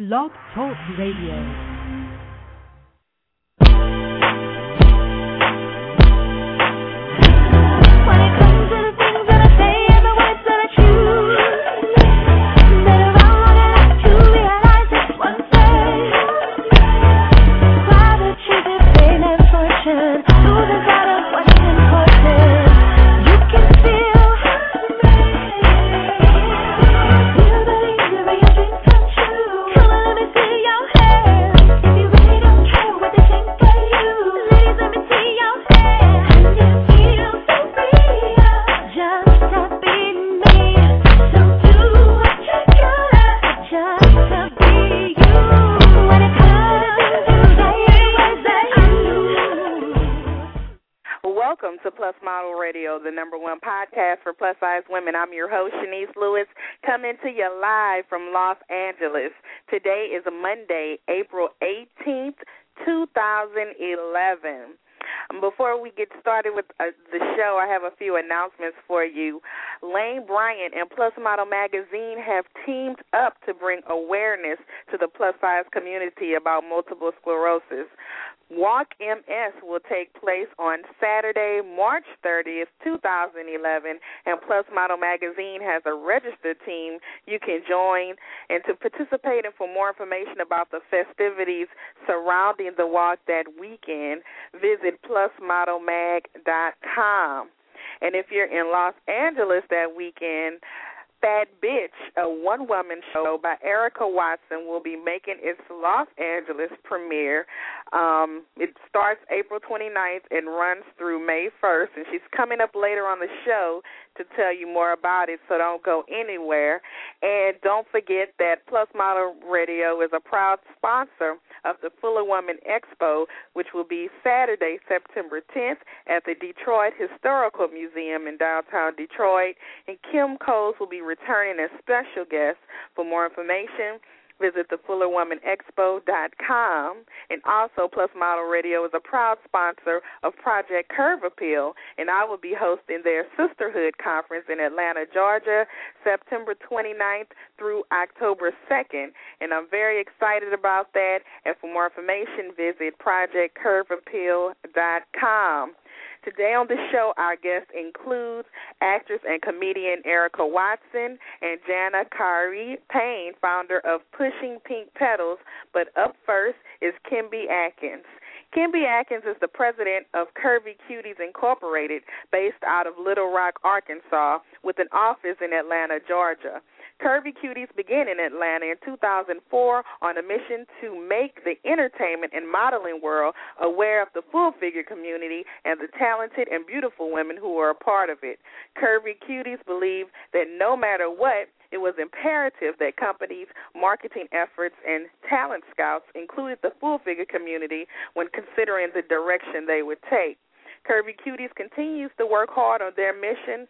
Blog Talk Radio. Women. I'm your host, Shanice Lewis, coming to you live from Los Angeles. Today is Monday, April 18th, 2011. Um, Before we get started with uh, the show, I have a few announcements for you. Lane Bryant and Plus Model Magazine have teamed up to bring awareness to the plus size community about multiple sclerosis. Walk MS will take place on Saturday, March 30th, 2011, and Plus Model Magazine has a registered team you can join. And to participate and for more information about the festivities surrounding the walk that weekend, visit plusmodelmag.com. And if you're in Los Angeles that weekend, Fat Bitch, a one woman show by Erica Watson, will be making its Los Angeles premiere. Um, it starts April 29th and runs through May 1st, and she's coming up later on the show to tell you more about it, so don't go anywhere. And don't forget that Plus Model Radio is a proud sponsor of the Fuller Woman Expo, which will be Saturday, September 10th at the Detroit Historical Museum in downtown Detroit. And Kim Coles will be returning as special guest. For more information, visit the thefullerwomanexpo.com. And also, Plus Model Radio is a proud sponsor of Project Curve Appeal, and I will be hosting their Sisterhood Conference in Atlanta, Georgia, September 29th through October 2nd. And I'm very excited about that. And for more information, visit projectcurveappeal.com. Today on the show, our guest includes actress and comedian Erica Watson and Jana Kari Payne, founder of Pushing Pink Pedals. But up first is Kimbie Atkins. Kimbie Atkins is the president of Kurvy Kuties Incorporated, based out of Little Rock, Arkansas, with an office in Atlanta, Georgia. Kurvy Kuties began in Atlanta in 2004 on a mission to make the entertainment and modeling world aware of the full figure community and the talented and beautiful women who are a part of it. Kurvy Kuties believe that no matter what, it was imperative that companies' marketing efforts and talent scouts included the full figure community when considering the direction they would take. Kurvy Kuties continues to work hard on their mission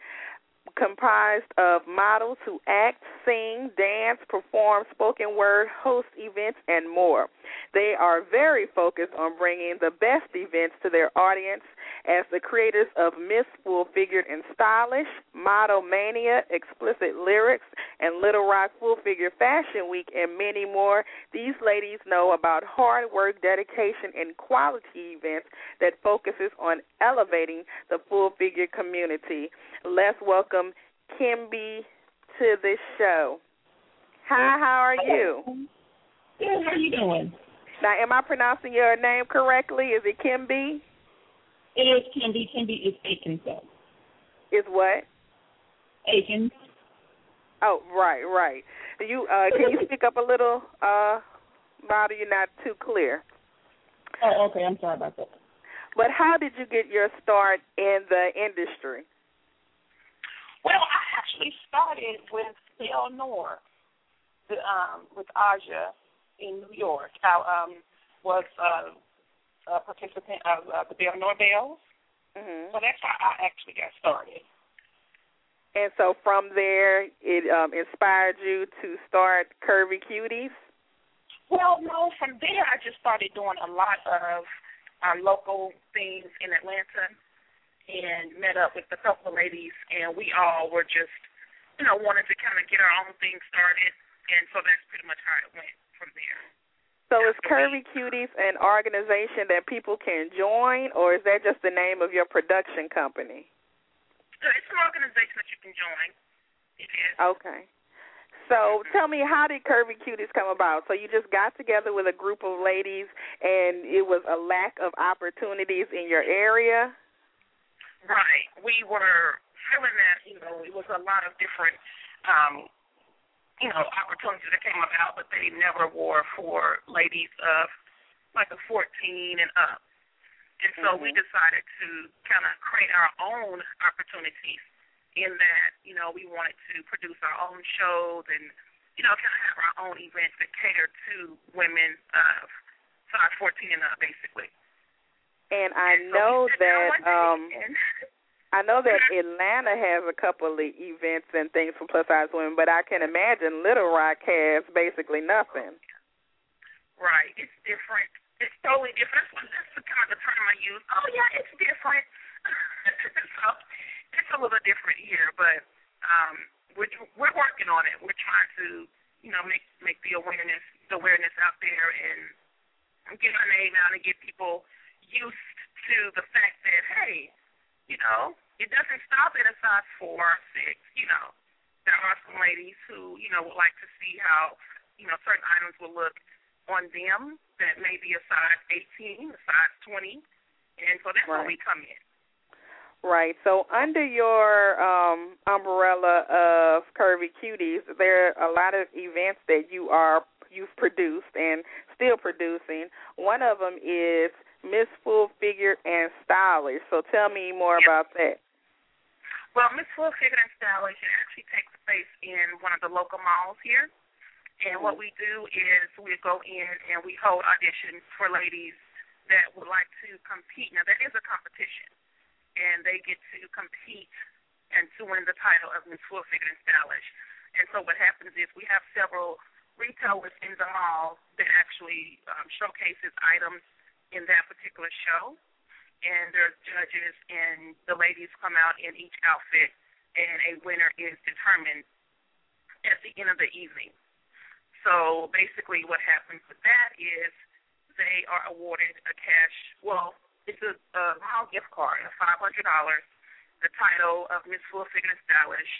comprised of models who act, sing, dance, perform spoken word, host events, and more. They are very focused on bringing the best events to their audience as the creators of Miss Full Figured and Stylish, Model Mania, Explicit Lyrics, and Little Rock Full Figure Fashion Week, and many more. These ladies know about hard work, dedication, and quality events that focuses on elevating the full figure community. Let's welcome Kimbie to this show. Hi, how are you? Good. How are you doing? Now, am I pronouncing your name correctly? Is it Kimbie? It is Kimbie. Kimbie is Akins though. Is what? Akins. Oh, right, right. You uh can you speak up a little uh louder? You're not too clear. Oh, okay. I'm sorry about that. But how did you get your start in the industry? Well, I actually started with Eleanor, the, um, with Aja in New York. I um, was uh, a participant of uh, the Eleanor Bells. hmm So that's how I actually got started. And so from there, it um inspired you to start Kurvy Kuties. Well, no, from there I just started doing a lot of um, local things in Atlanta and met up with a couple of ladies, and we all were just, you know, wanted to kind of get our own thing started, and so that's pretty much how it went from there. So is Kurvy Kuties an organization that people can join, or is that just the name of your production company? So it's an organization that you can join. It is. Okay. So tell me, how did Kurvy Kuties come about? So you just got together with a group of ladies, and it was a lack of opportunities in your area. Right. We were feeling that, you know, it was a lot of different, um, you know, opportunities that came about, but they never were for ladies of like a 14 and up. And so we Mhm. decided to kind of create our own opportunities in that, you know, we wanted to produce our own shows and, you know, kind of have our own events that cater to women of size 14 and up, basically. And I And so know sat down one that um I know that Atlanta has a couple of events and things for plus size women, but I can imagine Little Rock has basically nothing. Right. It's different. It's totally different. That's, what- that's the kind of term I use. Oh yeah, it's different. so it's a little different here, but um, we're we're working on it. We're trying to, you know, make make the awareness the awareness out there and get our name out and get people used to the fact that hey, you know, it doesn't stop at a size four or six. You know, there are some ladies who you know would like to see how you know certain items will look on them that may be a size 18, a size 20, and so that's where Right. we come in. Right. So under your um umbrella of Kurvy Kuties, there are a lot of events that you are you've produced and still producing. One of them is Miss Full Figure and Stylish. So tell me more Yep. about that. Well, Miss Full Figure and Stylish actually takes place in one of the local malls here. And what we do is we go in and we hold auditions for ladies that would like to compete. Now, there is a competition, and they get to compete and to win the title of Miss Full Figure and Stylish. And so what happens is we have several retailers in the mall that actually um, showcases items in that particular show. And there's judges, and the ladies come out in each outfit, and a winner is determined at the end of the evening. So basically, what happens with that is they are awarded a cash. Well, it's a, a mall gift card of five hundred dollars, the title of Miss Full Figure Stylish,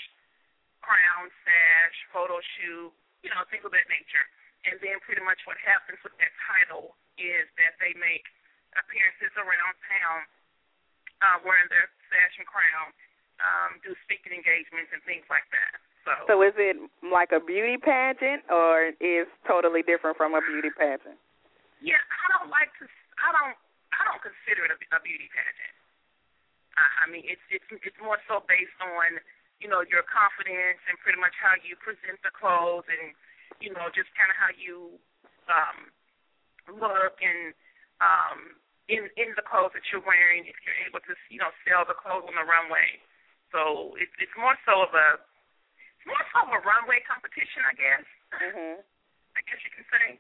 crown, sash, photo shoot, you know, things of that nature. And then pretty much what happens with that title is that they make appearances around town, uh, wearing their sash and crown, um, do speaking engagements and things like that. So, So is it like a beauty pageant or is totally different from a beauty pageant? Yeah, I don't like to. I don't. I don't consider it a, a beauty pageant. I, I mean, it's it's it's more so based on you know your confidence and pretty much how you present the clothes and you know just kind of how you um look and um in in the clothes that you're wearing if you're able to you know sell the clothes on the runway. So it's it's more so of a it's more so of a runway competition, I guess. Mhm. I guess you can say.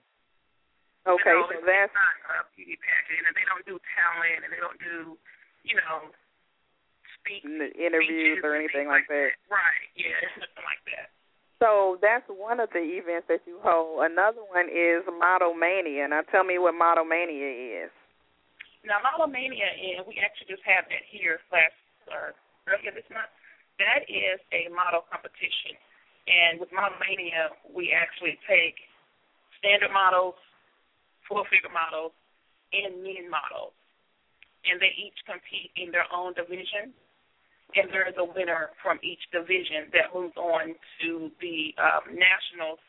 Okay, you know, so it's, that's it's not a beauty pageant, and they don't do talent, and they don't do, you know, speak interviews or anything things like that. Right? Yeah, it's nothing like that. So that's one of the events that you hold. Another one is Model Mania. Now tell me what Model Mania is. Now, Model Mania, and we actually just had that here last or earlier this month. That is a model competition, and with Model Mania, we actually take standard models, full figure models, and men models, and they each compete in their own division. And there is a winner from each division that moves on to the um, nationals,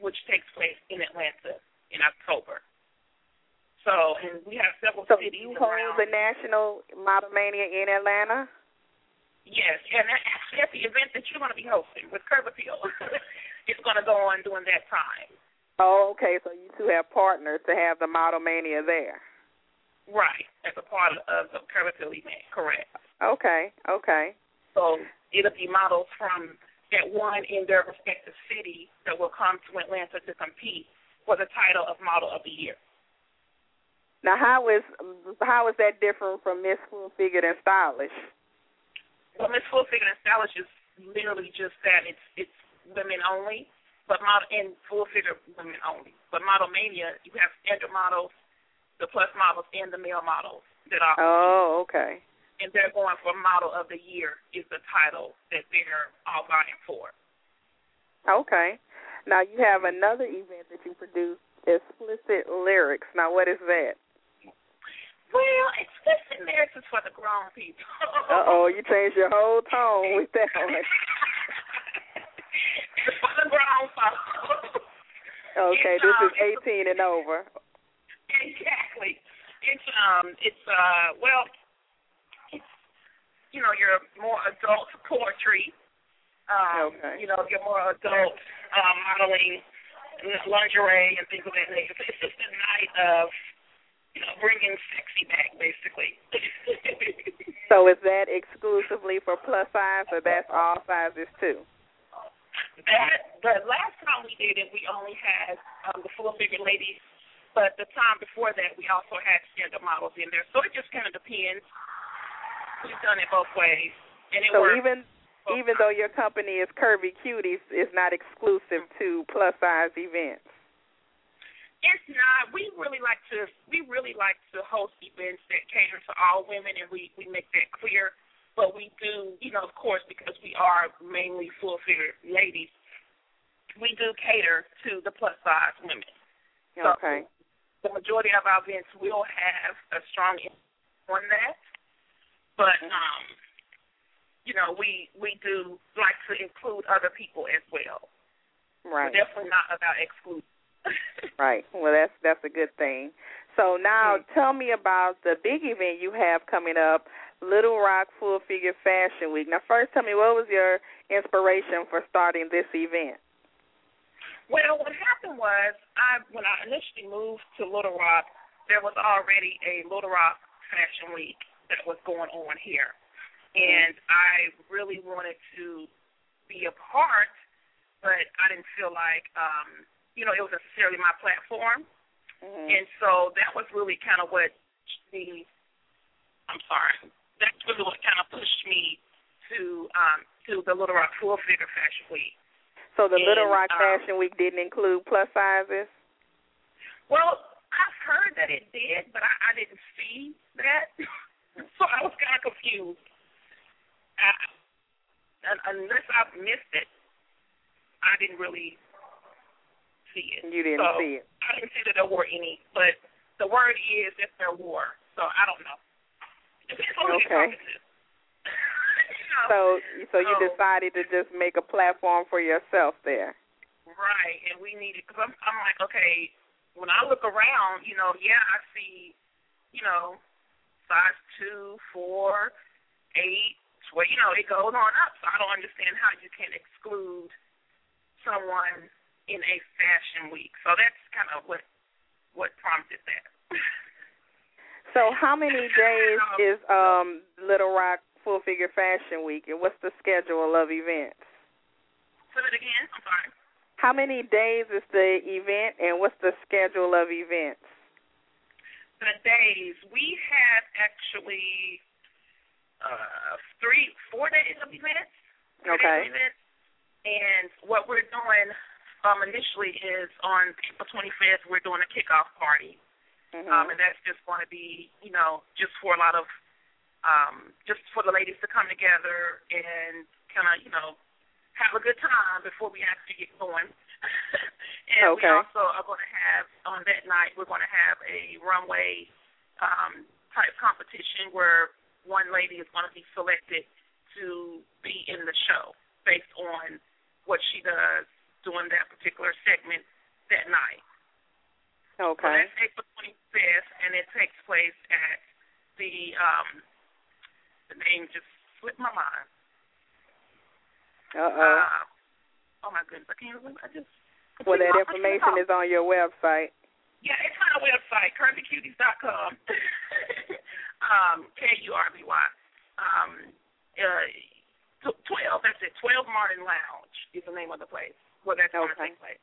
which takes place in Atlanta in October. So, and we have several So cities you hold around. the National Model Mania in Atlanta? Yes, and that, actually that's the event that you're going to be hosting with Curve Appeal. it's going to go on during that time. Oh, okay. So you two have partnered to have the Model Mania there. Right, as a part of the Appeal event, correct. Okay, okay. So it'll be models from that one in their respective city that will come to Atlanta to compete for the title of Model of the Year. Now how is how is that different from Miss Full Figured and Stylish? Well, Miss Full Figure and Stylish is literally just that. It's it's women only, but model and full figure women only. But Model Mania, you have standard models, the plus models, and the male models that are. Oh, okay. And they're going for Model of the Year is the title that they're all vying for. Okay. Now you have another event that you produce, Explicit Lyrics. Now what is that? Well, explicit lyrics is for the grown people. Uh oh, you changed your whole tone with that one. it's for the grown folks. Okay, It's, this um, is eighteen and over. Exactly. It's um it's uh well it's you know, your more adult poetry. Um Okay. you know, your more adult um modeling lingerie and things of that nature. It's just a night of you know, bringing sexy back basically. So is that exclusively for plus size, or that's all sizes too? that the last time we did it we only had um the full figure ladies but the time before that we also had standard models in there. So it just kinda depends. We've done it both ways. And it So works. even both even though your company is Kurvy Kuties, it's not exclusive to plus size events. It's not. We really like to. We really like to host events that cater to all women, and we we make that clear. But we do, you know, of course, because we are mainly full figure ladies, we do cater to the plus size women. So Okay. The majority of our events will have a strong emphasis on that, but um, you know, we we do like to include other people as well. Right. We're definitely not about exclusion. Right. Well, that's that's a good thing. So now, Mm. tell me about the big event you have coming up, Little Rock Full Figure Fashion Week. Now, first, tell me what was your inspiration for starting this event? Well, what happened was, I when I initially moved to Little Rock, there was already a Little Rock Fashion Week that was going on here, and I really wanted to be a part, but I didn't feel like, um, you know, it was necessarily my platform, Mm-hmm. and so that was really kind of what the, I'm sorry, that's really what kind of pushed me to um to the Little Rock Full Figure Fashion Week. So the Little and, Rock um, Fashion Week didn't include plus sizes. Well, I've heard that it did, but I, I didn't see that, so I was kind of confused. I, unless I missed it, I didn't really see it. You didn't so, see it. I didn't see that there were any, but the word is that there were, so I don't know. Depends on who you're talking to. So, so you So- decided to just make a platform for yourself there. Right, and we need it because I'm, I'm like, okay, when I look around, you know, yeah, I see, you know, size two, four, eight, twelve, you know, it goes on up. So I don't understand how you can exclude someone in a fashion week. So that's kind of what what prompted that. So, how many days is um Little Rock Full Figure Fashion Week, and what's the schedule of events? Say it again. I'm sorry. How many days is the event, and what's the schedule of events? the days we have actually uh three four days of events Okay. of events and what we're doing um initially is on april twenty fifth we're doing a kickoff party Mhm. um and that's just going to be you know just for a lot of um just for the ladies to come together and kind of you know have a good time before we actually get going and we also are going to have on that night we're going to have a runway um type competition where one lady is going to be selected to be in the show based on what she does during that particular segment that night. Okay. So that's April 25th, and it takes place at the um the name just slipped my mind. Uh oh. Uh, oh my goodness, I can't remember. I just Well, that information is on your website. Yeah, it's on our website, kurvykuties.com. um, K U R V Y. Um, uh, twelve. That's it. Twelve Martin Lounge is the name of the place where that's going to Okay. take place.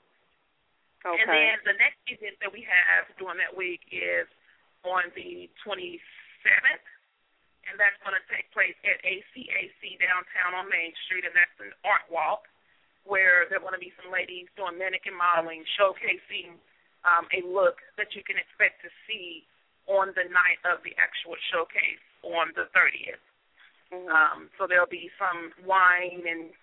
Okay. And then the next event that we have during that week is on the 27th, and that's going to take place at ACAC downtown on Main Street, and that's an art walk. where there are going to be some ladies doing mannequin modeling, showcasing um, a look that you can expect to see on the night of the actual showcase on the 30th. Mhm. Um, so there'll be some wine and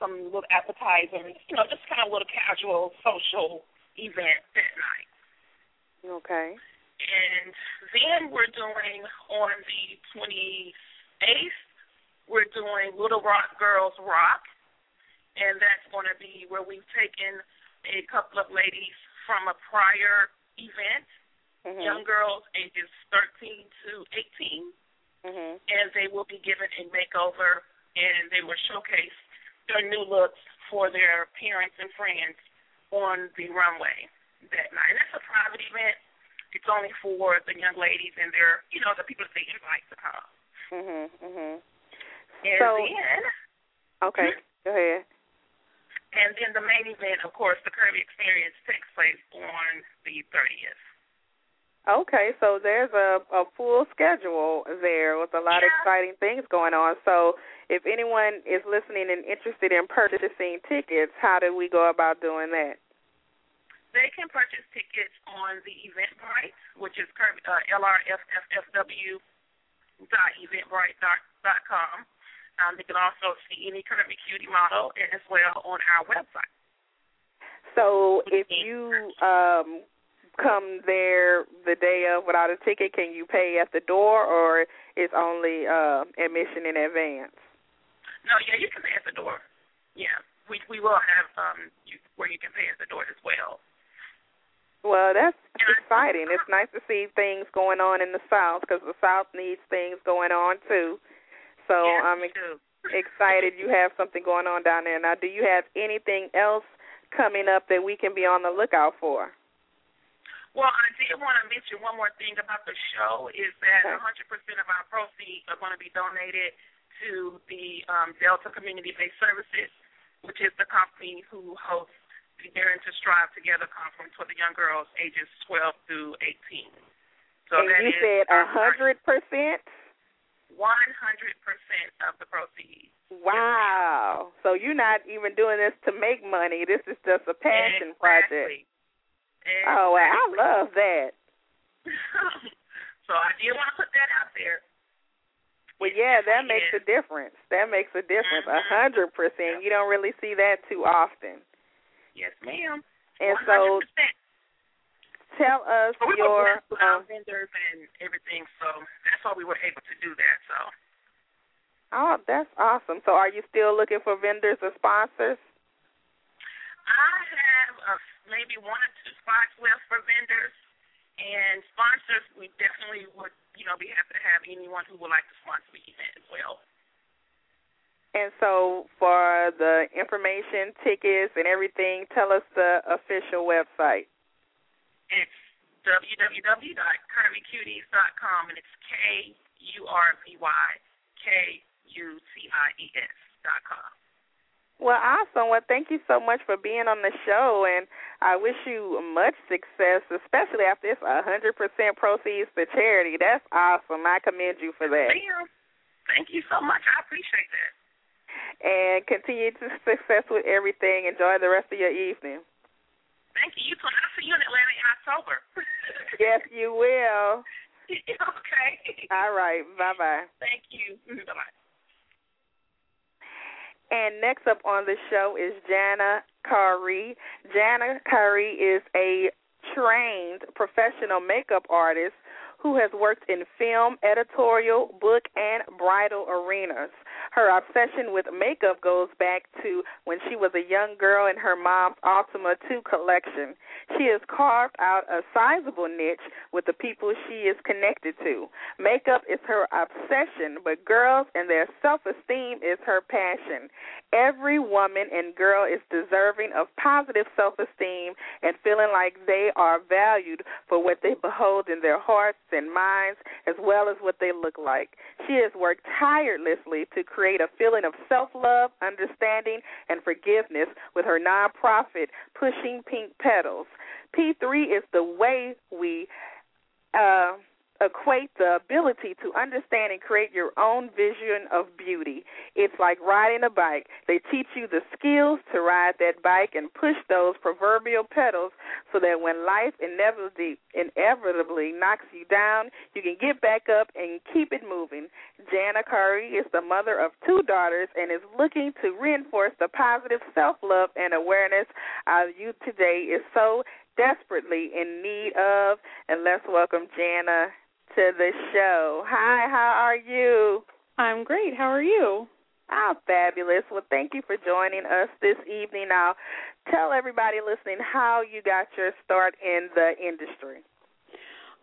some little appetizers, you know, just kind of a little casual social event that night. okay. And then we're doing on the 28th, we're doing Little Rock Girls Rock. And that's going to be where we've taken a couple of ladies from a prior event, Mhm. young girls ages 13 to 18, Mhm. and they will be given a makeover and they will showcase their new looks for their parents and friends on the runway that night. And that's a private event. It's only for the young ladies and their, you know, the people that they invite to come. Mhm. Mhm. And So- then, Okay. Go ahead. and then the main event, of course, the Kurvy Experience takes place on the 30th. Okay, so there's a a full schedule there with a lot of exciting things going on. So, if anyone is listening and interested in purchasing tickets, how do we go about doing that? They can purchase tickets on the Eventbrite, which is uh, lrffw dot eventbrite dot dot com. Um, they can also see any Kurvy Kutie model as well on our website. So, if you um come there the day of without a ticket, can you pay at the door, or is only uh, admission in advance? No, yeah, you can pay at the door. Yeah, we we will have um you, where you can pay at the door as well. Well, that's exciting. It's nice to see things going on in the South because the South needs things going on too. So yes, I'm ex- excited you have something going on down there. Now, do you have anything else coming up that we can be on the lookout for? Well, I did want to mention one more thing about the show is that Okay. 100% of our proceeds are going to be donated to the um, Delta Community-Based Services, which is the company who hosts Daring to Strive Together conference for the young girls ages 12 through 18. So and that you is said a hundred percent. 100% of the proceeds. Wow! So you're not even doing this to make money. This is just a passion project. Exactly. Oh, I love that. so I did want to put that out there. Well, yeah, that makes a difference. That makes a difference. A Mhm. hundred percent. You don't really see that too often. Yes, ma'am. And so, 100%. tell us But we your. Um, vendors and everything, so that's why we were able to do that. So oh, that's awesome. So, are you still looking for vendors or sponsors? I have uh, maybe one or two spots left for vendors and sponsors. We definitely would, you know, be happy to have anyone who would like to sponsor the event as well. And so, for the information, tickets, and everything, tell us the official website. It's www.kurvykuties.com and it's K U R V Y K U T I E S dot com. Well, awesome. Well, thank you so much for being on the show, and I wish you much success, especially after hundred percent proceeds to charity. That's awesome. I commend you for that, Thank you so much. I appreciate that. And continue to success with everything. Enjoy the rest of your evening. Thank you. You too. I'll see you in Atlanta in October. Yes, you will. okay. All right. Bye bye. Thank you. Mm-hmm. Bye bye. And next up on the show is Jana Kari. JanaCari is a trained professional makeup artist who has worked in film, editorial, book, and bridal arenas. Her obsession with makeup goes back to when she was a young girl in her mom's Ultima 2 collection. She has carved out a sizable niche with the people she is connected to. Makeup is her obsession, but girls and their self esteem is her passion. Every woman and girl is deserving of positive self esteem and feeling like they are valued for what they behold in their hearts and minds, as well as what they look like. She has worked tirelessly to create a feeling of self love, understanding, and forgiveness with her nonprofit, Pushing Pink Pedals. P3 is the way we uh, equate the ability to understand and create your own vision of beauty. It's like riding a bike. They teach you the skills to ride that bike and push those proverbial pedals so that when life inevitably inevitably knocks you down, you can get back up and keep it moving. JanaCari is the mother of two daughters and is looking to reinforce the positive self-love and awareness our youth today is so desperately in need of. And let's welcome Jana to the show. Hi, how are you? I'm great. How are you? I'm fabulous. Well, thank you for joining us this evening. Now, tell everybody listening how you got your start in the industry.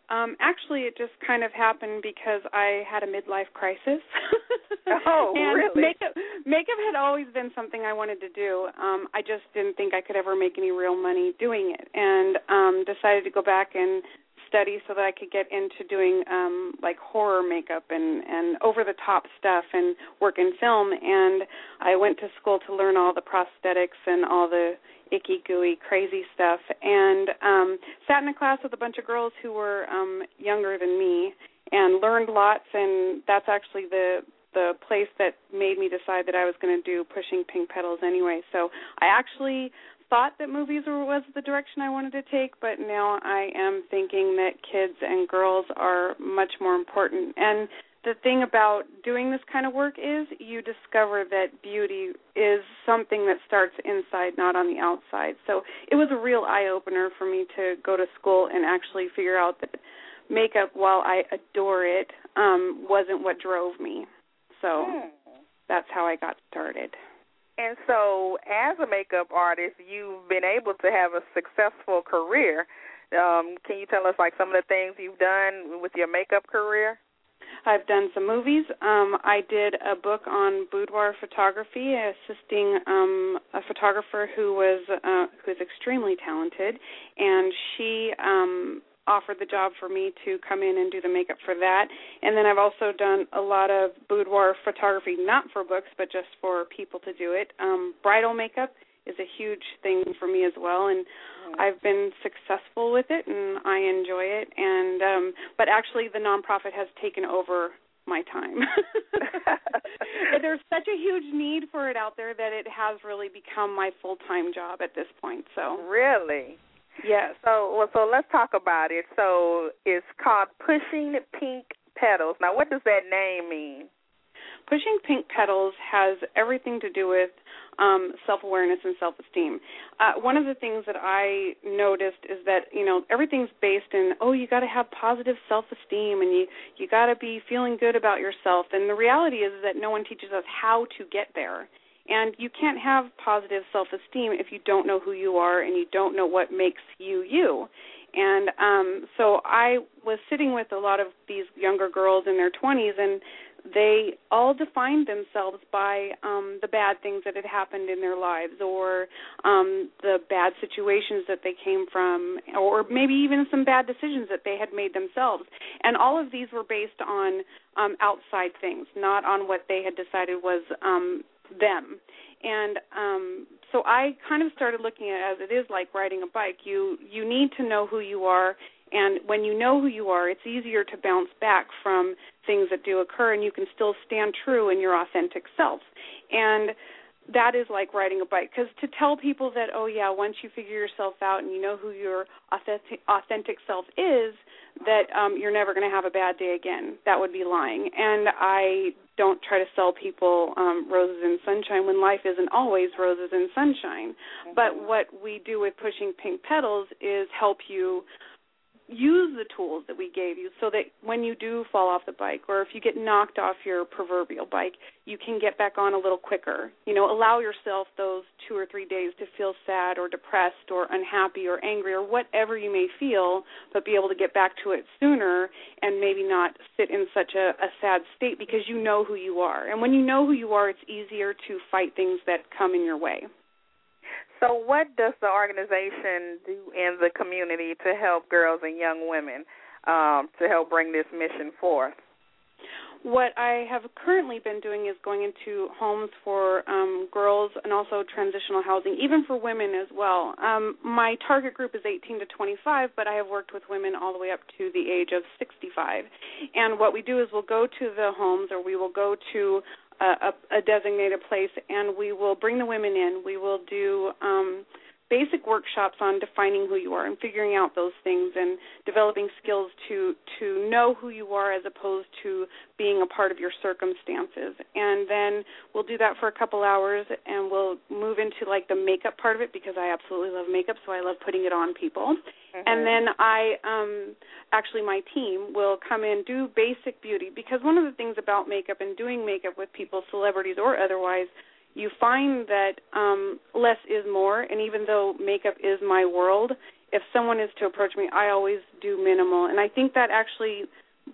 Um, actually, it just kind of happened because I had a midlife crisis. Oh, and really? Makeup, makeup had always been something I wanted to do. Um, I just didn't think I could ever make any real money doing it, and um, decided to go back and study so that I could get into doing um like horror makeup and and over the top stuff and work in film. And I went to school to learn all the prosthetics and all the icky gooey crazy stuff. And um sat in a class with a bunch of girls who were um younger than me and learned lots. And that's actually the the place that made me decide that I was going to do pushing pink pedals anyway. So I actually thought that movies were, was the direction I wanted to take, but now I am thinking that kids and girls are much more important. And the thing about doing this kind of work is you discover that beauty is something that starts inside, not on the outside. So it was a real eye opener for me to go to school and actually figure out that makeup, while I adore it, um, wasn't what drove me. So Hmm. that's how I got started. And so, as a makeup artist, you've been able to have a successful career. Um, can you tell us like some of the things you've done with your makeup career? I've done some movies. Um, I did a book on boudoir photography, assisting um, a photographer who was uh, who is extremely talented, and she um, offered the job for me to come in and do the makeup for that. And then I've also done a lot of boudoir photography, not for books, but just for people to do it. Um, bridal makeup is a huge thing for me as well, and I've been successful with it, and I enjoy it. And um, but actually, the nonprofit has taken over my time. There's such a huge need for it out there that it has really become my full time job at this point. So Really? Yes. So, well, so let's talk about it. So, it's called Pushing Pink Pedals. Now, what does that name mean? Pushing Pink Pedals has everything to do with um, self awareness and self esteem. Uh, one of the things that I noticed is that you know everything's based in oh you got to have positive self esteem and you you got to be feeling good about yourself. And the reality is that no one teaches us how to get there. And you can't have positive self esteem if you don't know who you are and you don't know what makes you you. And um so I was sitting with a lot of these younger girls in their 20s and they all defined themselves by um the bad things that had happened in their lives or um the bad situations that they came from or maybe even some bad decisions that they had made themselves and all of these were based on um outside things not on what they had decided was um them. And um so I kind of started looking at it as it is like riding a bike. You you need to know who you are. And when you know who you are it's easier to bounce back from things that do occur and you can still stand true in your authentic self. And that is like riding a bike. Because to tell people that oh yeah once you figure yourself out and you know who your authentic authentic self is that um you're never going to have a bad day again. That would be lying. And i don't try to sell people um roses and sunshine when life isn't always roses and sunshine. But what we do with pushing pink pedals is help you use the tools that we gave you so that when you do fall off the bike or if you get knocked off your proverbial bike, you can get back on a little quicker. You know, allow yourself those two or three days to feel sad or depressed or unhappy or angry or whatever you may feel, but be able to get back to it sooner and maybe not sit in such a, a sad state because you know who you are. And when you know who you are, it's easier to fight things that come in your way. So, what does the organization do in the community to help girls and young women um, to help bring this mission forth? what I have currently been doing is going into homes for um, girls and also transitional housing, even for women as well. Um, my target group is 18 to 25, but I have worked with women all the way up to the age of 65. And what we do is we'll go to the homes or we will go to a, a, designated place and we will bring the women in. We will do um, basic workshops on defining who you are and figuring out those things and developing skills to to know who you are as opposed to being a part of your circumstances and then we'll do that for a couple hours and we'll move into like the makeup part of it because I absolutely love makeup so I love putting it on people Mm-hmm. and then I um actually my team will come in do basic beauty because one of the things about makeup and doing makeup with people celebrities or otherwise you find that um less is more and even though makeup is my world if someone is to approach me i always do minimal. And i think that actually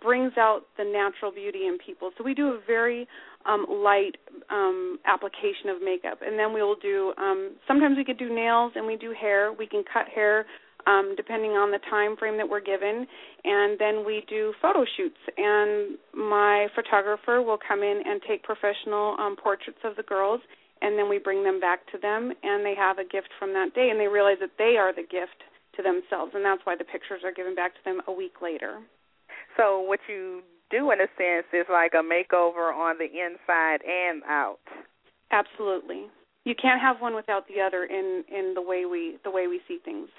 brings out the natural beauty in people. So we do a very um light um application of makeup. And then we will do um sometimes we could do nails and we do hair. We can cut hair um, depending on the time frame that we're given. And then we do photo shoots, and my photographer will come in and take professional um, portraits of the girls, and then we bring them back to them, and they have a gift from that day, and they realize that they are the gift to themselves, and that's why the pictures are given back to them a week later. So what you do in a sense is like a makeover on the inside and out. Absolutely. You can't have one without the other in in the way we the way we see things.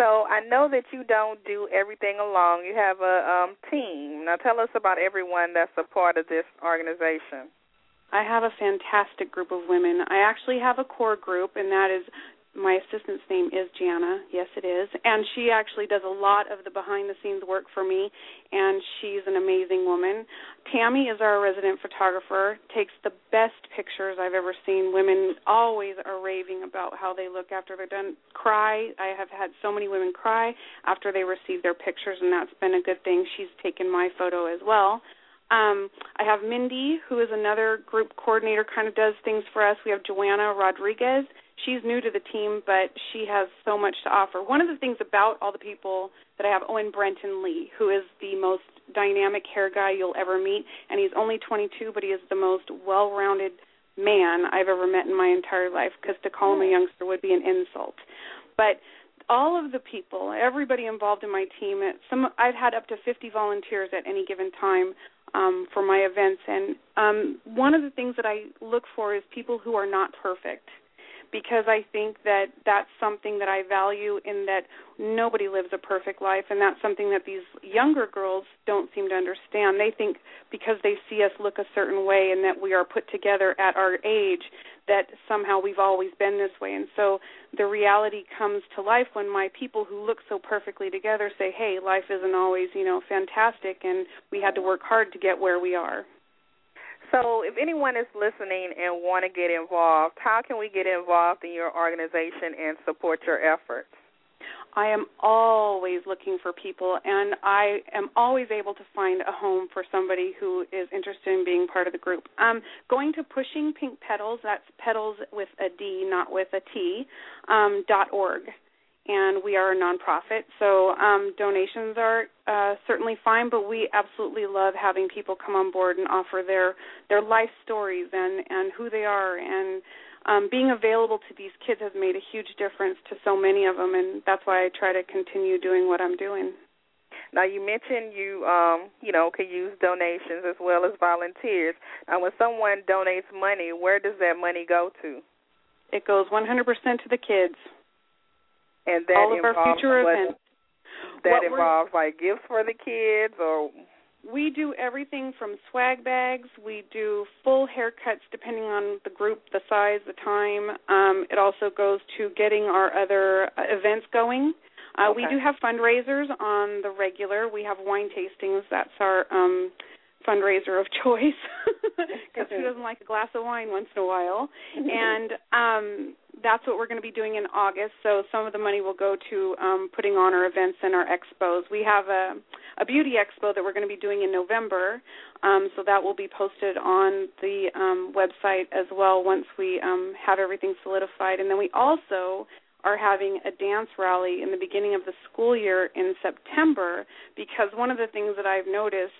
So I know that you don't do everything alone. You have a um, team. Now tell us about everyone that's a part of this organization. I have a fantastic group of women. I actually have a core group, and that is my assistant's name is Jana. Yes, it is. And she actually does a lot of the behind the scenes work for me, and she's an amazing woman. Tammy is our resident photographer, takes the best pictures I've ever seen. Women always are raving about how they look after they're done. Cry. I have had so many women cry after they receive their pictures, and that's been a good thing. She's taken my photo as well. Um, I have Mindy, who is another group coordinator, kind of does things for us. We have Joanna Rodriguez. She's new to the team, but she has so much to offer. One of the things about all the people that I have, Owen Brenton Lee, who is the most dynamic hair guy you'll ever meet, and he's only 22, but he is the most well-rounded man I've ever met in my entire life. Because to call him a youngster would be an insult. But all of the people, everybody involved in my team, some I've had up to 50 volunteers at any given time um, for my events, and um, one of the things that I look for is people who are not perfect because I think that that's something that I value in that nobody lives a perfect life and that's something that these younger girls don't seem to understand. They think because they see us look a certain way and that we are put together at our age that somehow we've always been this way. And so the reality comes to life when my people who look so perfectly together say, "Hey, life isn't always, you know, fantastic and we had to work hard to get where we are." So, if anyone is listening and want to get involved, how can we get involved in your organization and support your efforts? I am always looking for people, and I am always able to find a home for somebody who is interested in being part of the group. Um, going to Pushing Pink Pedals, that's pedals with a D, not with a T, um, dot org. And we are a nonprofit, so um, donations are uh, certainly fine. But we absolutely love having people come on board and offer their their life stories and and who they are and um, being available to these kids has made a huge difference to so many of them, and that's why I try to continue doing what I'm doing. Now you mentioned you um, you know, can use donations as well as volunteers. Now when someone donates money, where does that money go to? It goes 100% to the kids. And that All of our involves future what- events. That involves like gifts for the kids or We do everything from swag bags. We do full haircuts depending on the group, the size, the time. Um, it also goes to getting our other uh, events going. Uh, We do have fundraisers on the regular. We have wine tastings. That's our um, fundraiser of choice because who doesn't like a glass of wine once in a while? and um, that's what we're going to be doing in August. So some of the money will go to um, putting on our events and our expos. We have a, a beauty expo that we're going to be doing in November. Um, so that will be posted on the um, website as well once we um, have everything solidified. And then we also are having a dance rally in the beginning of the school year in September because one of the things that I've noticed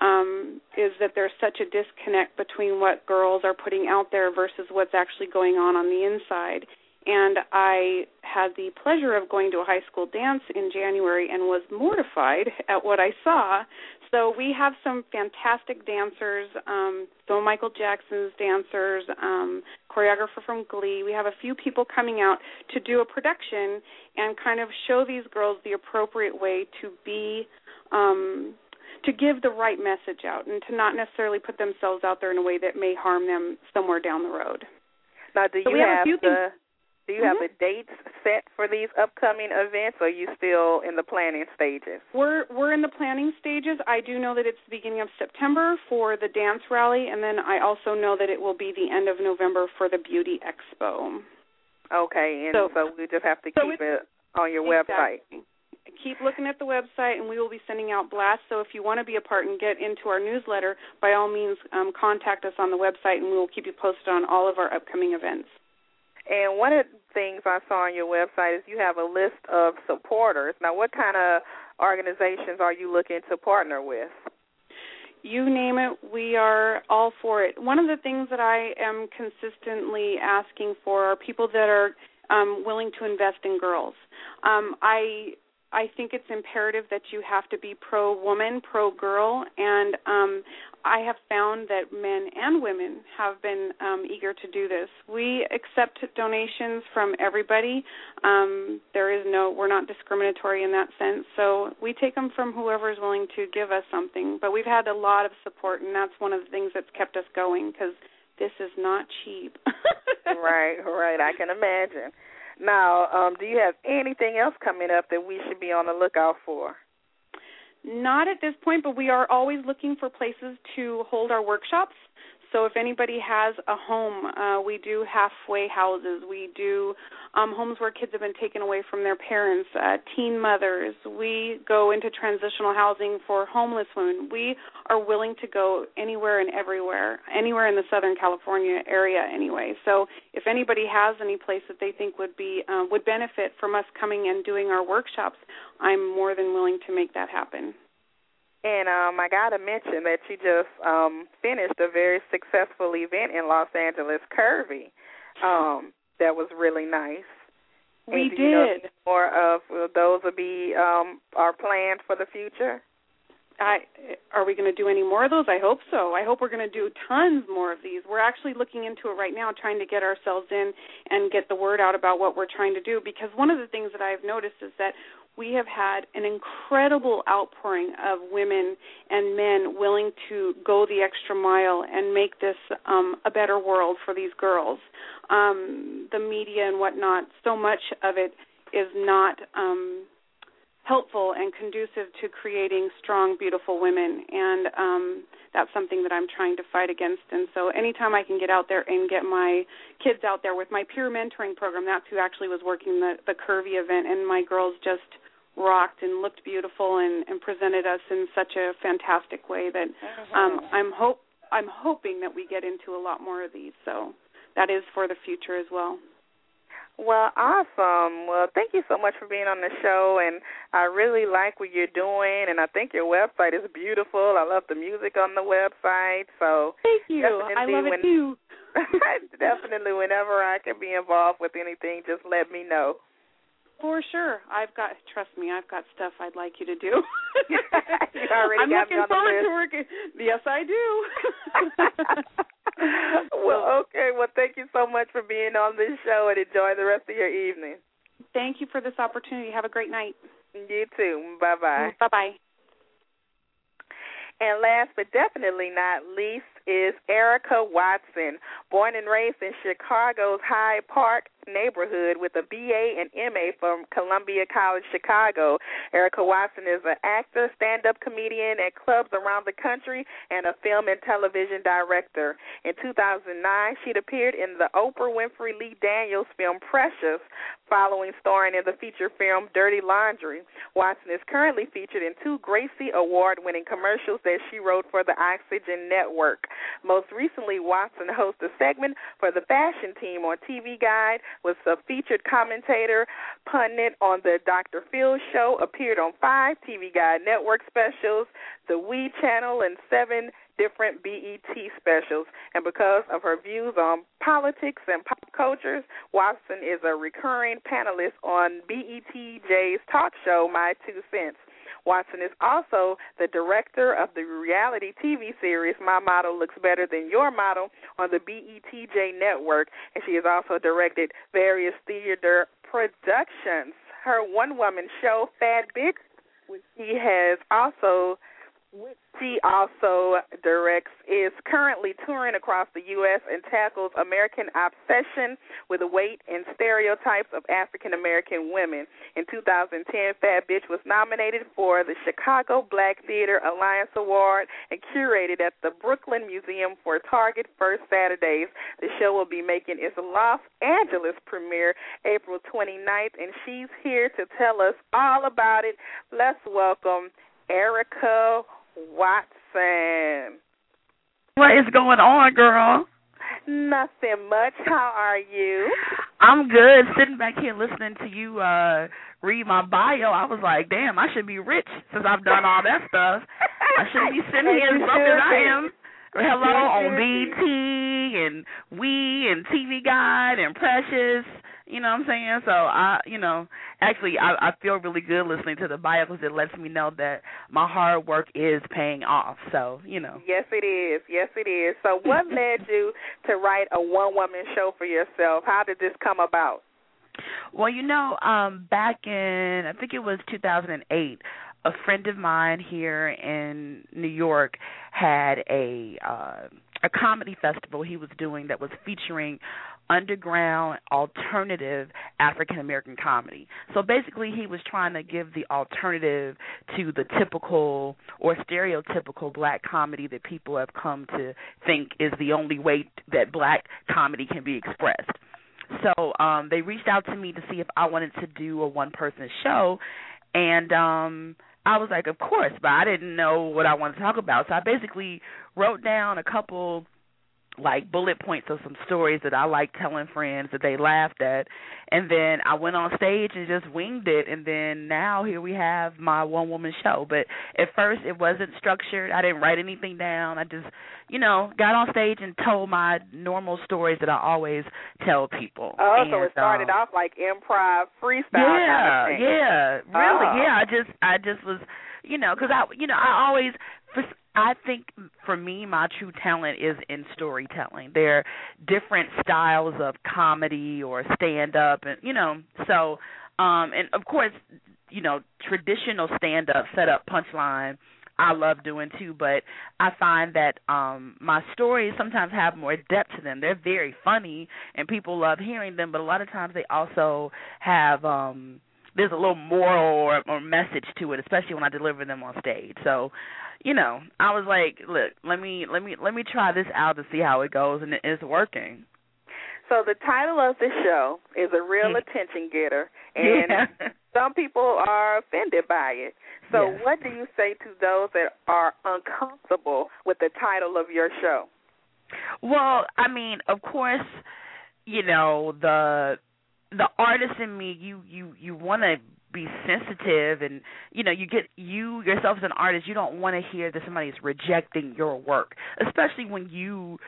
um, is that there's such a disconnect between what girls are putting out there versus what's actually going on on the inside. And I had the pleasure of going to a high school dance in January and was mortified at what I saw. So we have some fantastic dancers, um, of Michael Jackson's dancers, um, choreographer from Glee. We have a few people coming out to do a production and kind of show these girls the appropriate way to be um to give the right message out and to not necessarily put themselves out there in a way that may harm them somewhere down the road. Now, do So you we have a have few the do you have Mhm. the dates set for these upcoming events, or are you still in the planning stages? We're we're in the planning stages. I do know that it's the beginning of September for the dance rally, and then I also know that it will be the end of November for the beauty expo. Okay, and So- so, we just have to so keep it on your website. Keep looking at the website, and we will be sending out blasts. So if you want to be a part and get into our newsletter, by all means, um, contact us on the website, and we will keep you posted on all of our upcoming events. And one of things I saw on your website is you have a list of supporters. Now, what kind of organizations are you looking to partner with? you name it, we are all for it. One of the things that I am consistently asking for are people that are um, willing to invest in girls. Um, I I think it's imperative that you have to be pro woman, pro girl, and um, I have found that men and women have been um, eager to do this. We accept donations from everybody. Um, there is no, we're not discriminatory in that sense. So we take them from whoever is willing to give us something. But we've had a lot of support, and that's one of the things that's kept us going because this is not cheap. right, right. I can imagine. Now, um, do you have anything else coming up that we should be on the lookout for? Not at this point, but we are always looking for places to hold our workshops. So if anybody has a home, uh, we do halfway houses. We do um, homes where kids have been taken away from their parents, uh, teen mothers. We go into transitional housing for homeless women. We are willing to go anywhere and everywhere, anywhere in the Southern California area, anyway. So if anybody has any place that they think would be uh, would benefit from us coming and doing our workshops, I'm more than willing to make that happen. And um, I got to mention that you just um, finished a very successful event in Los Angeles, Curvy. Um, that was really nice. We do you know did. more of will those will be um, are planned for the future? I are we going to do any more of those? I hope so. I hope we're going to do tons more of these. We're actually looking into it right now, trying to get ourselves in and get the word out about what we're trying to do. Because one of the things that I've noticed is that we have had an incredible outpouring of women and men willing to go the extra mile and make this um, a better world for these girls. Um, the media and whatnot, so much of it is not. Um, helpful and conducive to creating strong, beautiful women. And um, that's something that I'm trying to fight against. And so anytime I can get out there and get my kids out there with my peer mentoring program, that's who actually was working the, the curvy event. And my girls just rocked and looked beautiful and, and presented us in such a fantastic way that um, I'm hope I'm hoping that we get into a lot more of these. So that is for the future as well. Well, awesome. Well, thank you so much for being on the show, and I really like what you're doing, and I think your website is beautiful. I love the music on the website. So Thank you. I love it too. definitely, whenever I can be involved with anything, just let me know. For sure. I've got trust me, I've got stuff I'd like you to do. I'm looking forward to working. Yes, I do. well, okay. Well, thank you so much for being on this show, and enjoy the rest of your evening. Thank you for this opportunity. Have a great night. You too. Bye bye. Bye bye. And last but definitely not least is Erica Watson, born and raised in Chicago's Hyde Park neighborhood with a BA and MA from Columbia College Chicago. Erica Watson is an actor, stand-up comedian at clubs around the country and a film and television director. In 2009, she'd appeared in the Oprah Winfrey Lee Daniels film Precious, following starring in the feature film Dirty Laundry. Watson is currently featured in two Gracie Award-winning commercials that she wrote for the Oxygen Network. Most recently, Watson hosted a segment for the fashion team on TV Guide, was a featured commentator, pundit on the Dr. Phil show, appeared on five TV Guide network specials, the We channel, and seven different BET specials. And because of her views on politics and pop cultures, Watson is a recurring panelist on BETJ's talk show, My Two Cents. Watson is also the director of the reality TV series My Model Looks Better Than Your Model on the BETJ network, and she has also directed various theater productions. Her one woman show, Fat Bitch, which she has also which she also directs, is currently touring across the U.S. and tackles American obsession with the weight and stereotypes of African American women. In 2010, Fat Bitch was nominated for the Chicago Black Theater Alliance Award and curated at the Brooklyn Museum for Target First Saturdays. The show will be making its Los Angeles premiere April 29th, and she's here to tell us all about it. Let's welcome Erica Watson. What is going on, girl? Nothing much. How are you? I'm good. Sitting back here listening to you uh read my bio, I was like, damn, I should be rich since I've done all that stuff. I shouldn't be sitting here as broke as I am. Hello on BET and We and TV Guide and Precious. You know what I'm saying? So I, you know, actually I, I feel really good listening to the bio because it lets me know that my hard work is paying off. So you know. Yes, it is. Yes, it is. So, what led you to write a one-woman show for yourself? How did this come about? Well, you know, um back in I think it was 2008, a friend of mine here in New York had a uh a comedy festival he was doing that was featuring underground alternative African American comedy. So basically he was trying to give the alternative to the typical or stereotypical black comedy that people have come to think is the only way that black comedy can be expressed. So um they reached out to me to see if I wanted to do a one person show and um I was like, Of course, but I didn't know what I wanted to talk about. So I basically wrote down a couple like bullet points of some stories that I like telling friends that they laughed at and then I went on stage and just winged it and then now here we have my one woman show. But at first it wasn't structured. I didn't write anything down. I just, you know, got on stage and told my normal stories that I always tell people. Oh, and, so it started um, off like improv, freestyle yeah, kind of thing. yeah, really, Oh. yeah. I just, I just was, you know, because I, you know, I always, for, I think for me, my true talent is in storytelling. There are different styles of comedy or stand up, and you know, so, um, and of course, you know, traditional stand up, set up, punchline. I love doing too, but I find that um my stories sometimes have more depth to them. They're very funny and people love hearing them, but a lot of times they also have um there's a little moral or, or message to it, especially when I deliver them on stage. So, you know, I was like, look, let me let me let me try this out to see how it goes, and it is working. So the title of the show is a real Mm. attention getter, and yeah. some people are offended by it. So Yes. what do you say to those that are uncomfortable with the title of your show? Well, I mean, of course, you know the the artist in me. You you you want to be sensitive, and you know you get you yourself as an artist. You don't want to hear that somebody is rejecting your work, especially when you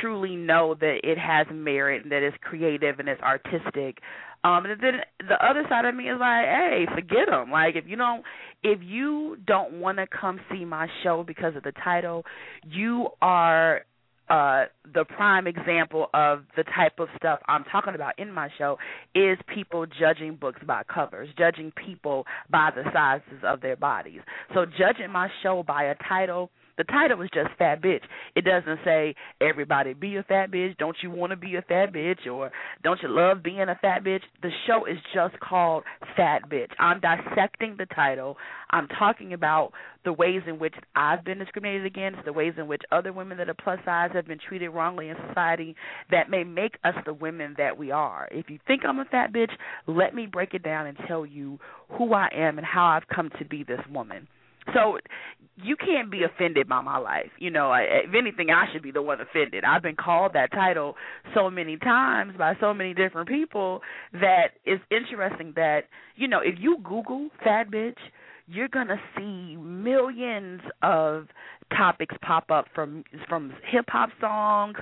truly know that it has merit and that it's creative and it's artistic. Um, and then the other side of me is like, hey, forget them. Like if you don't, if you don't want to come see my show because of the title, you are uh the prime example of the type of stuff I'm talking about in my show is people judging books by covers, judging people by the sizes of their bodies. So judging my show by a title the title is just fat bitch. It doesn't say everybody be a fat bitch. Don't you want to be a fat bitch or don't you love being a fat bitch? The show is just called Fat Bitch. I'm dissecting the title. I'm talking about the ways in which I've been discriminated against, the ways in which other women that are plus size have been treated wrongly in society that may make us the women that we are. If you think I'm a fat bitch, let me break it down and tell you who I am and how I've come to be this woman. So you can't be offended by my life. You know, if anything, I should be the one offended. I've been called that title so many times by so many different people that it's interesting that you know if you Google fat bitch, you're gonna see millions of topics pop up from from hip hop songs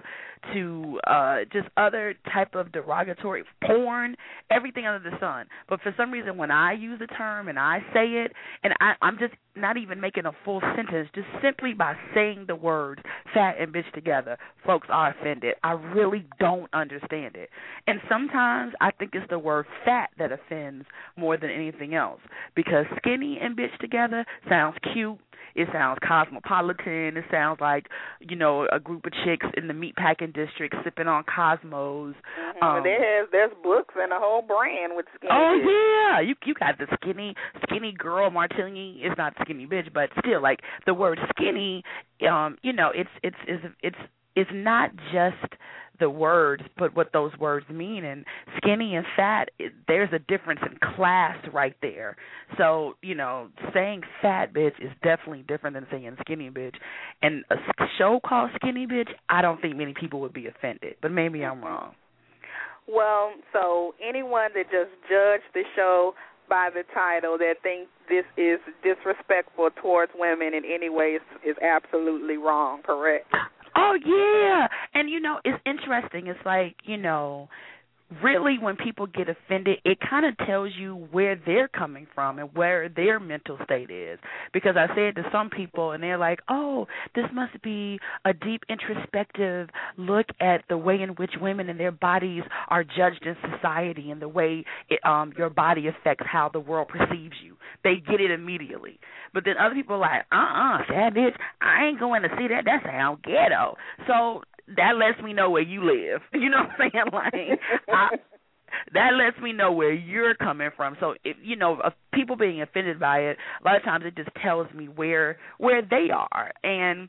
to uh just other type of derogatory porn, everything under the sun. But for some reason when I use the term and I say it and I I'm just not even making a full sentence, just simply by saying the words fat and bitch together, folks are offended. I really don't understand it. And sometimes I think it's the word fat that offends more than anything else because skinny and bitch together sounds cute it sounds cosmopolitan. It sounds like you know a group of chicks in the meatpacking district sipping on Cosmos. Mm-hmm. Um, there's there's books and a whole brand with skinny. Oh bitch. yeah, you you got the skinny skinny girl martini. It's not skinny bitch, but still like the word skinny. Um, you know, it's it's it's it's it's not just the words, but what those words mean. And skinny and fat, it, there's a difference in class right there. So you know, saying fat bitch is definitely different than saying skinny bitch. And a show called Skinny Bitch, I don't think many people would be offended, but maybe I'm mm-hmm. wrong. Well, so anyone that just judged the show by the title that thinks this is disrespectful towards women in any way is, is absolutely wrong. Correct. Oh yeah, and you know it's interesting. It's like you know, really when people get offended, it kind of tells you where they're coming from and where their mental state is. Because I said to some people, and they're like, "Oh, this must be a deep introspective look at the way in which women and their bodies are judged in society and the way it, um your body affects how the world perceives you." They get it immediately. But then other people are like, "Uh-uh, fat bitch, I ain't going to see that. That sound ghetto." So that lets me know where you live. You know what I'm saying? Like I, that lets me know where you're coming from. So if you know, of people being offended by it, a lot of times it just tells me where where they are. And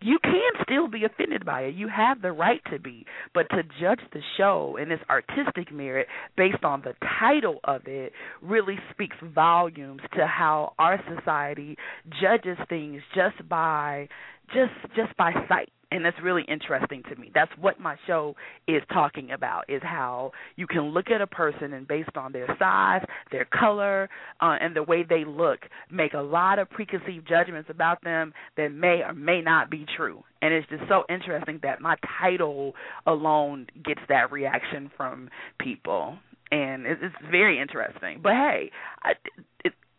you can still be offended by it. You have the right to be, but to judge the show and its artistic merit based on the title of it really speaks volumes to how our society judges things just by just just by sight and that's really interesting to me. That's what my show is talking about is how you can look at a person and based on their size, their color, uh, and the way they look, make a lot of preconceived judgments about them that may or may not be true. And it's just so interesting that my title alone gets that reaction from people. And it's, very interesting. But hey, I,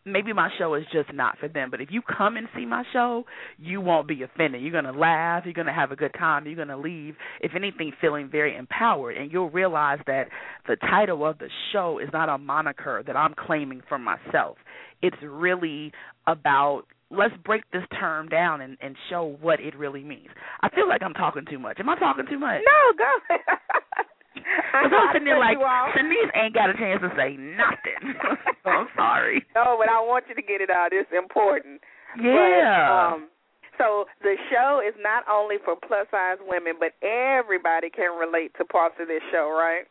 maybe my show is just not for them. But if you come and see my show, you won't be offended. You're gonna laugh. You're gonna have a good time. You're gonna leave, if anything, feeling very empowered. And you'll realize that the title of the show is not a moniker that I'm claiming for myself. It's really about let's break this term down and, and show what it really means. I feel like I'm talking too much. Am I talking too much? No, go. Because I'm sitting there like. Shanice ain't got a chance to say nothing. I'm sorry. No, but I want you to get it out. It's important. Yeah. But, um, so the show is not only for plus size women, but everybody can relate to parts of this show, right?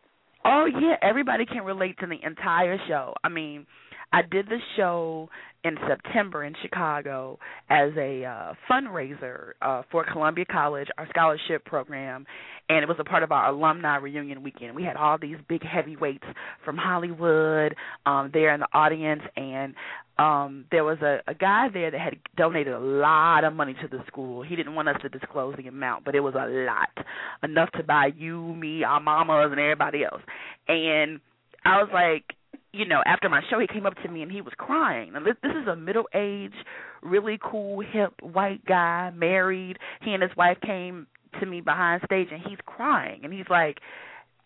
Oh yeah, everybody can relate to the entire show. I mean, I did the show in September in Chicago as a uh fundraiser uh for Columbia College, our scholarship program, and it was a part of our alumni reunion weekend. We had all these big heavyweights from Hollywood um there in the audience and um there was a, a guy there that had donated a lot of money to the school. He didn't want us to disclose the amount, but it was a lot. Enough to buy you, me, our mamas and everybody else. And I was like, you know, after my show, he came up to me and he was crying. And this, this is a middle-aged, really cool, hip white guy, married. He and his wife came to me behind stage, and he's crying. And he's like,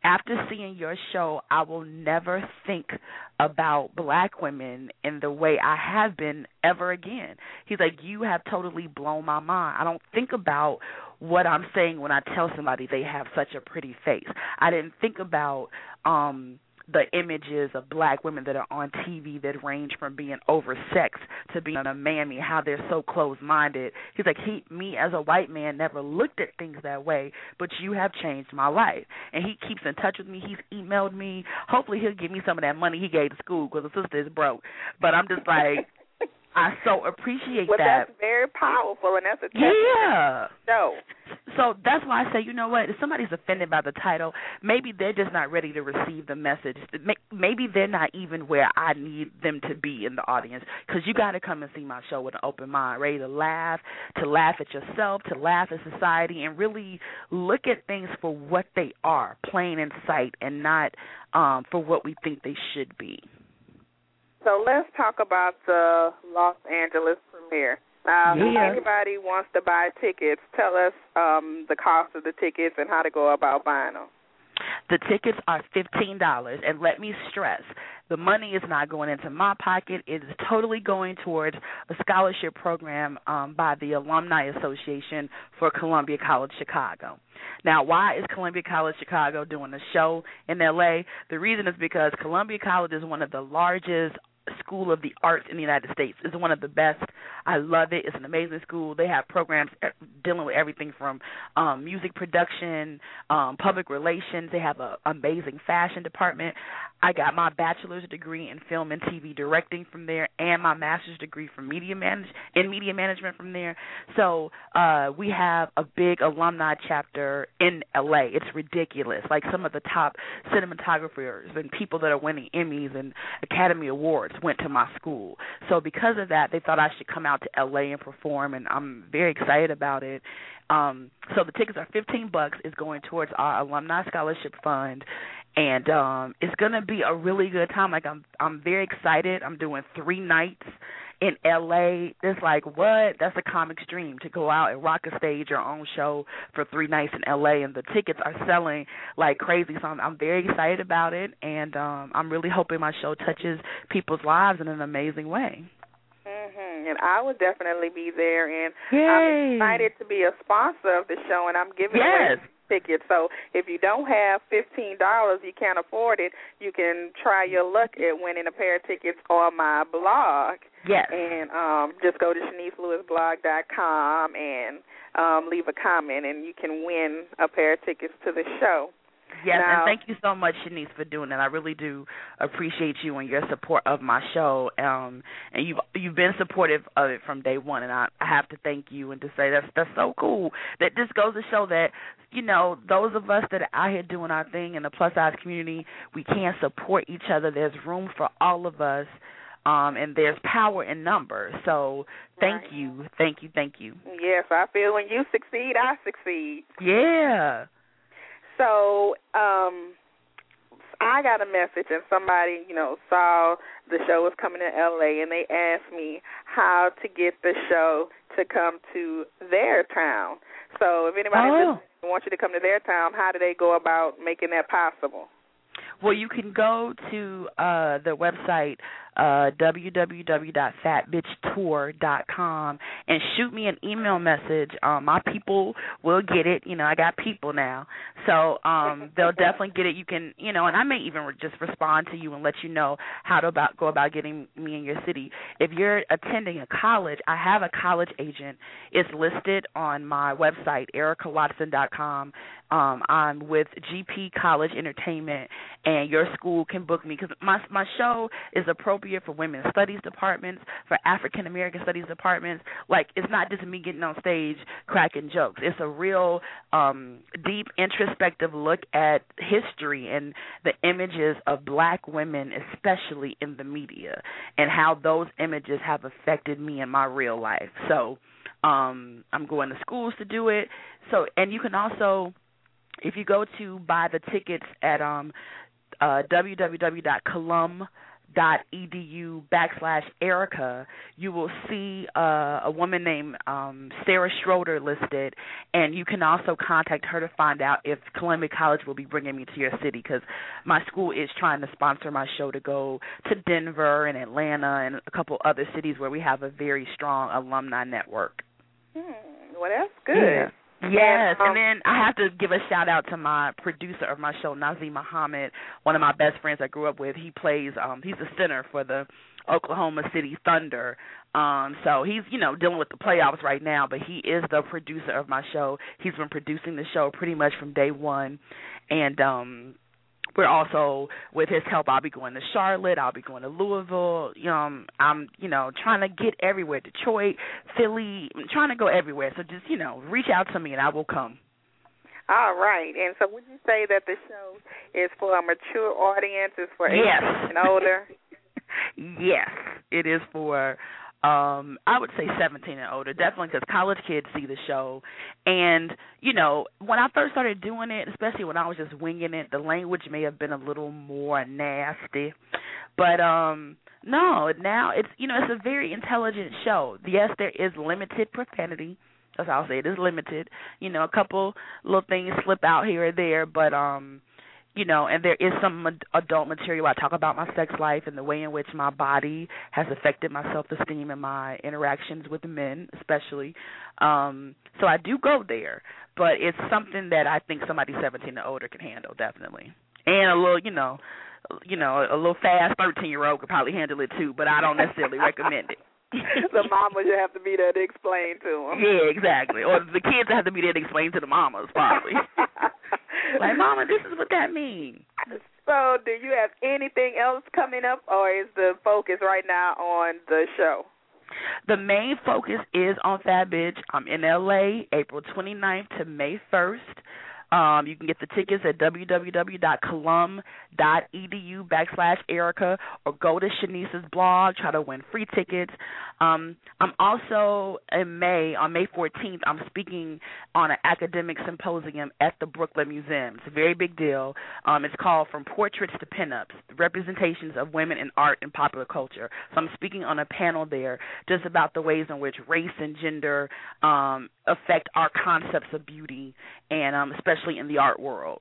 after seeing your show, I will never think about black women in the way I have been ever again. He's like, You have totally blown my mind. I don't think about what I'm saying when I tell somebody they have such a pretty face. I didn't think about um the images of black women that are on TV that range from being oversexed to being a mammy, how they're so closed minded. He's like, he, me as a white man never looked at things that way, but you have changed my life. And he keeps in touch with me. He's emailed me. Hopefully, he'll give me some of that money he gave to school because the sister is broke. But I'm just like, I so appreciate well, that. that's very powerful, and that's a Yeah. show. So that's why I say, you know what? If somebody's offended by the title, maybe they're just not ready to receive the message. Maybe they're not even where I need them to be in the audience. Because you got to come and see my show with an open mind, ready to laugh, to laugh at yourself, to laugh at society, and really look at things for what they are, plain in sight, and not um for what we think they should be. So let's talk about the Los Angeles premiere. Um, Yeah. If anybody wants to buy tickets, tell us um, the cost of the tickets and how to go about buying them. The tickets are fifteen dollars, and let me stress, the money is not going into my pocket. It is totally going towards a scholarship program um, by the Alumni Association for Columbia College Chicago. Now, why is Columbia College Chicago doing a show in LA? The reason is because Columbia College is one of the largest school of the arts in the United States. It's one of the best. I love it. It's an amazing school. They have programs uh, dealing with everything from um music production, um public relations. They have a amazing fashion department. I got my bachelor's degree in film and TV directing from there and my master's degree from media manage in media management from there. So, uh we have a big alumni chapter in LA. It's ridiculous. Like some of the top cinematographers and people that are winning Emmys and Academy Awards went to my school. So because of that, they thought I should come out to LA and perform and I'm very excited about it. Um so the tickets are 15 bucks is going towards our alumni scholarship fund and um it's going to be a really good time like I'm I'm very excited. I'm doing 3 nights in LA. It's like what? That's a comic's dream to go out and rock a stage your own show for 3 nights in LA and the tickets are selling like crazy. So I'm, I'm very excited about it and um I'm really hoping my show touches people's lives in an amazing way. hmm And I will definitely be there, and Yay. I'm excited to be a sponsor of the show, and I'm giving Yes. away tickets. So if you don't have fifteen dollars, you can't afford it. You can try your luck at winning a pair of tickets on my blog. Yes. And um, just go to ShaniceLewisBlog.com and um, leave a comment, and you can win a pair of tickets to the show. Yes, Now- and thank you so much, Shanice, for doing that. I really do appreciate you and your support of my show. Um, and you've you've been supportive of it from day one, and I, I have to thank you and to say that's that's so cool. That this goes to show that you know those of us that are out here doing our thing in the plus size community, we can support each other. There's room for all of us. Um, and there's power in numbers. So thank Right. you, thank you, thank you. Yes, I feel when you succeed, I succeed. Yeah. So, um I got a message and somebody, you know, saw the show was coming to LA and they asked me how to get the show to come to their town. So if anybody Oh. wants you to come to their town, how do they go about making that possible? Well, you can go to uh the website uh www.fatbitchtour.com and shoot me an email message. Um my people will get it. You know, I got people now. So, um they'll definitely get it. You can, you know, and I may even re- just respond to you and let you know how to about go about getting me in your city. If you're attending a college, I have a college agent. It's listed on my website ericawatson.com um I'm with GP College Entertainment and your school can book me cuz my my show is appropriate for women's studies departments, for African American studies departments. Like it's not just me getting on stage cracking jokes. It's a real um deep introspective look at history and the images of black women especially in the media and how those images have affected me in my real life. So um I'm going to schools to do it. So and you can also if you go to buy the tickets at um uh www.colum.edu backslash Erica, you will see uh, a woman named um, Sarah Schroeder listed, and you can also contact her to find out if Columbia College will be bringing me to your city because my school is trying to sponsor my show to go to Denver and Atlanta and a couple other cities where we have a very strong alumni network. Hmm. Well, that's good. Yeah. Yes, And, um, and then I have to give a shout out to my producer of my show, Nazr Mohammed, one of my best friends I grew up with. He plays um he's a center for the Oklahoma City Thunder. Um so he's, you know, dealing with the playoffs right now, but he is the producer of my show. He's been producing the show pretty much from day 1 and um we're also with his help I'll be going to Charlotte, I'll be going to Louisville. Um I'm, you know, trying to get everywhere. Detroit, Philly, I'm trying to go everywhere. So just, you know, reach out to me and I will come. All right. And so would you say that the show is for a mature audience, is for Yes. and older? yes, it is for um I would say 17 and older, definitely because college kids see the show. And, you know, when I first started doing it, especially when I was just winging it, the language may have been a little more nasty. But um no, now it's you know, it's a very intelligent show. Yes, there is limited profanity. How I'll say it is limited. You know, a couple little things slip out here or there, but um you know, and there is some adult material. I talk about my sex life and the way in which my body has affected my self esteem and my interactions with men, especially. Um, so I do go there, but it's something that I think somebody 17 and older can handle, definitely. And a little, you know, you know, a little fast 13 year old could probably handle it too, but I don't necessarily recommend it. the mama should have to be there to explain to them. Yeah, exactly. Or the kids have to be there to explain to the mamas, probably. like, mama, this is what that means. so, do you have anything else coming up, or is the focus right now on the show? The main focus is on Fat Bitch. I'm in LA, April 29th to May 1st. Um, you can get the tickets at www.colum.edu backslash Erica or go to Shanice's blog, try to win free tickets. Um, I'm also in May, on May 14th, I'm speaking on an academic symposium at the Brooklyn Museum. It's a very big deal. Um, it's called From Portraits to Pinups, Representations of Women in Art and Popular Culture. So I'm speaking on a panel there just about the ways in which race and gender um, affect our concepts of beauty and um, especially in the art world.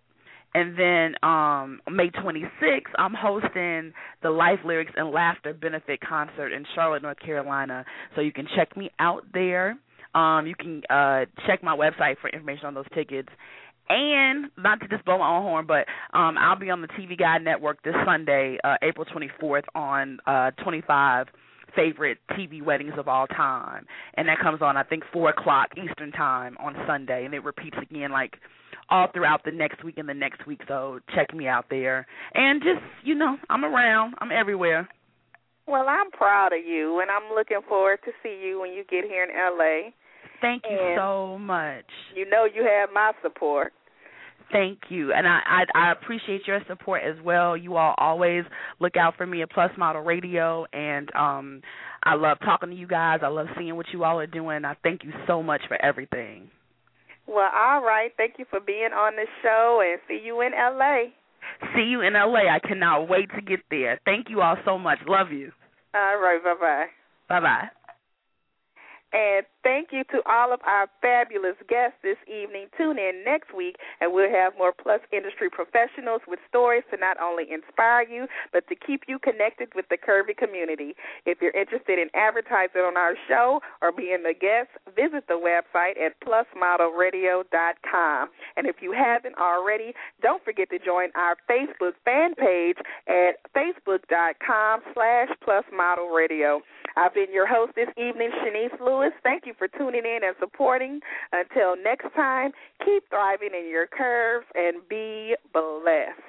And then um May 26th, I'm hosting the Life Lyrics and Laughter Benefit Concert in Charlotte, North Carolina. So you can check me out there. Um you can uh check my website for information on those tickets. And not to just blow my own horn, but um I'll be on the TV Guide Network this Sunday, uh April 24th on uh 25 favorite TV weddings of all time, and that comes on I think four o'clock Eastern time on Sunday, and it repeats again like all throughout the next week and the next week. So check me out there, and just you know I'm around, I'm everywhere. Well, I'm proud of you, and I'm looking forward to see you when you get here in LA. Thank you And- so much. You know you have my support. Thank you, and I, I I appreciate your support as well. You all always look out for me at Plus Model Radio, and um I love talking to you guys. I love seeing what you all are doing. I thank you so much for everything. Well, all right. Thank you for being on the show, and see you in LA. See you in LA. I cannot wait to get there. Thank you all so much. Love you. All right. Bye bye. Bye bye. And thank you to all of our fabulous guests this evening. Tune in next week, and we'll have more Plus industry professionals with stories to not only inspire you, but to keep you connected with the curvy community. If you're interested in advertising on our show or being a guest, visit the website at plusmodelradio.com. And if you haven't already, don't forget to join our Facebook fan page at facebook.com slash plusmodelradio. I've been your host this evening, Shanice Lewis. Thank you for tuning in and supporting. Until next time, keep thriving in your curves and be blessed.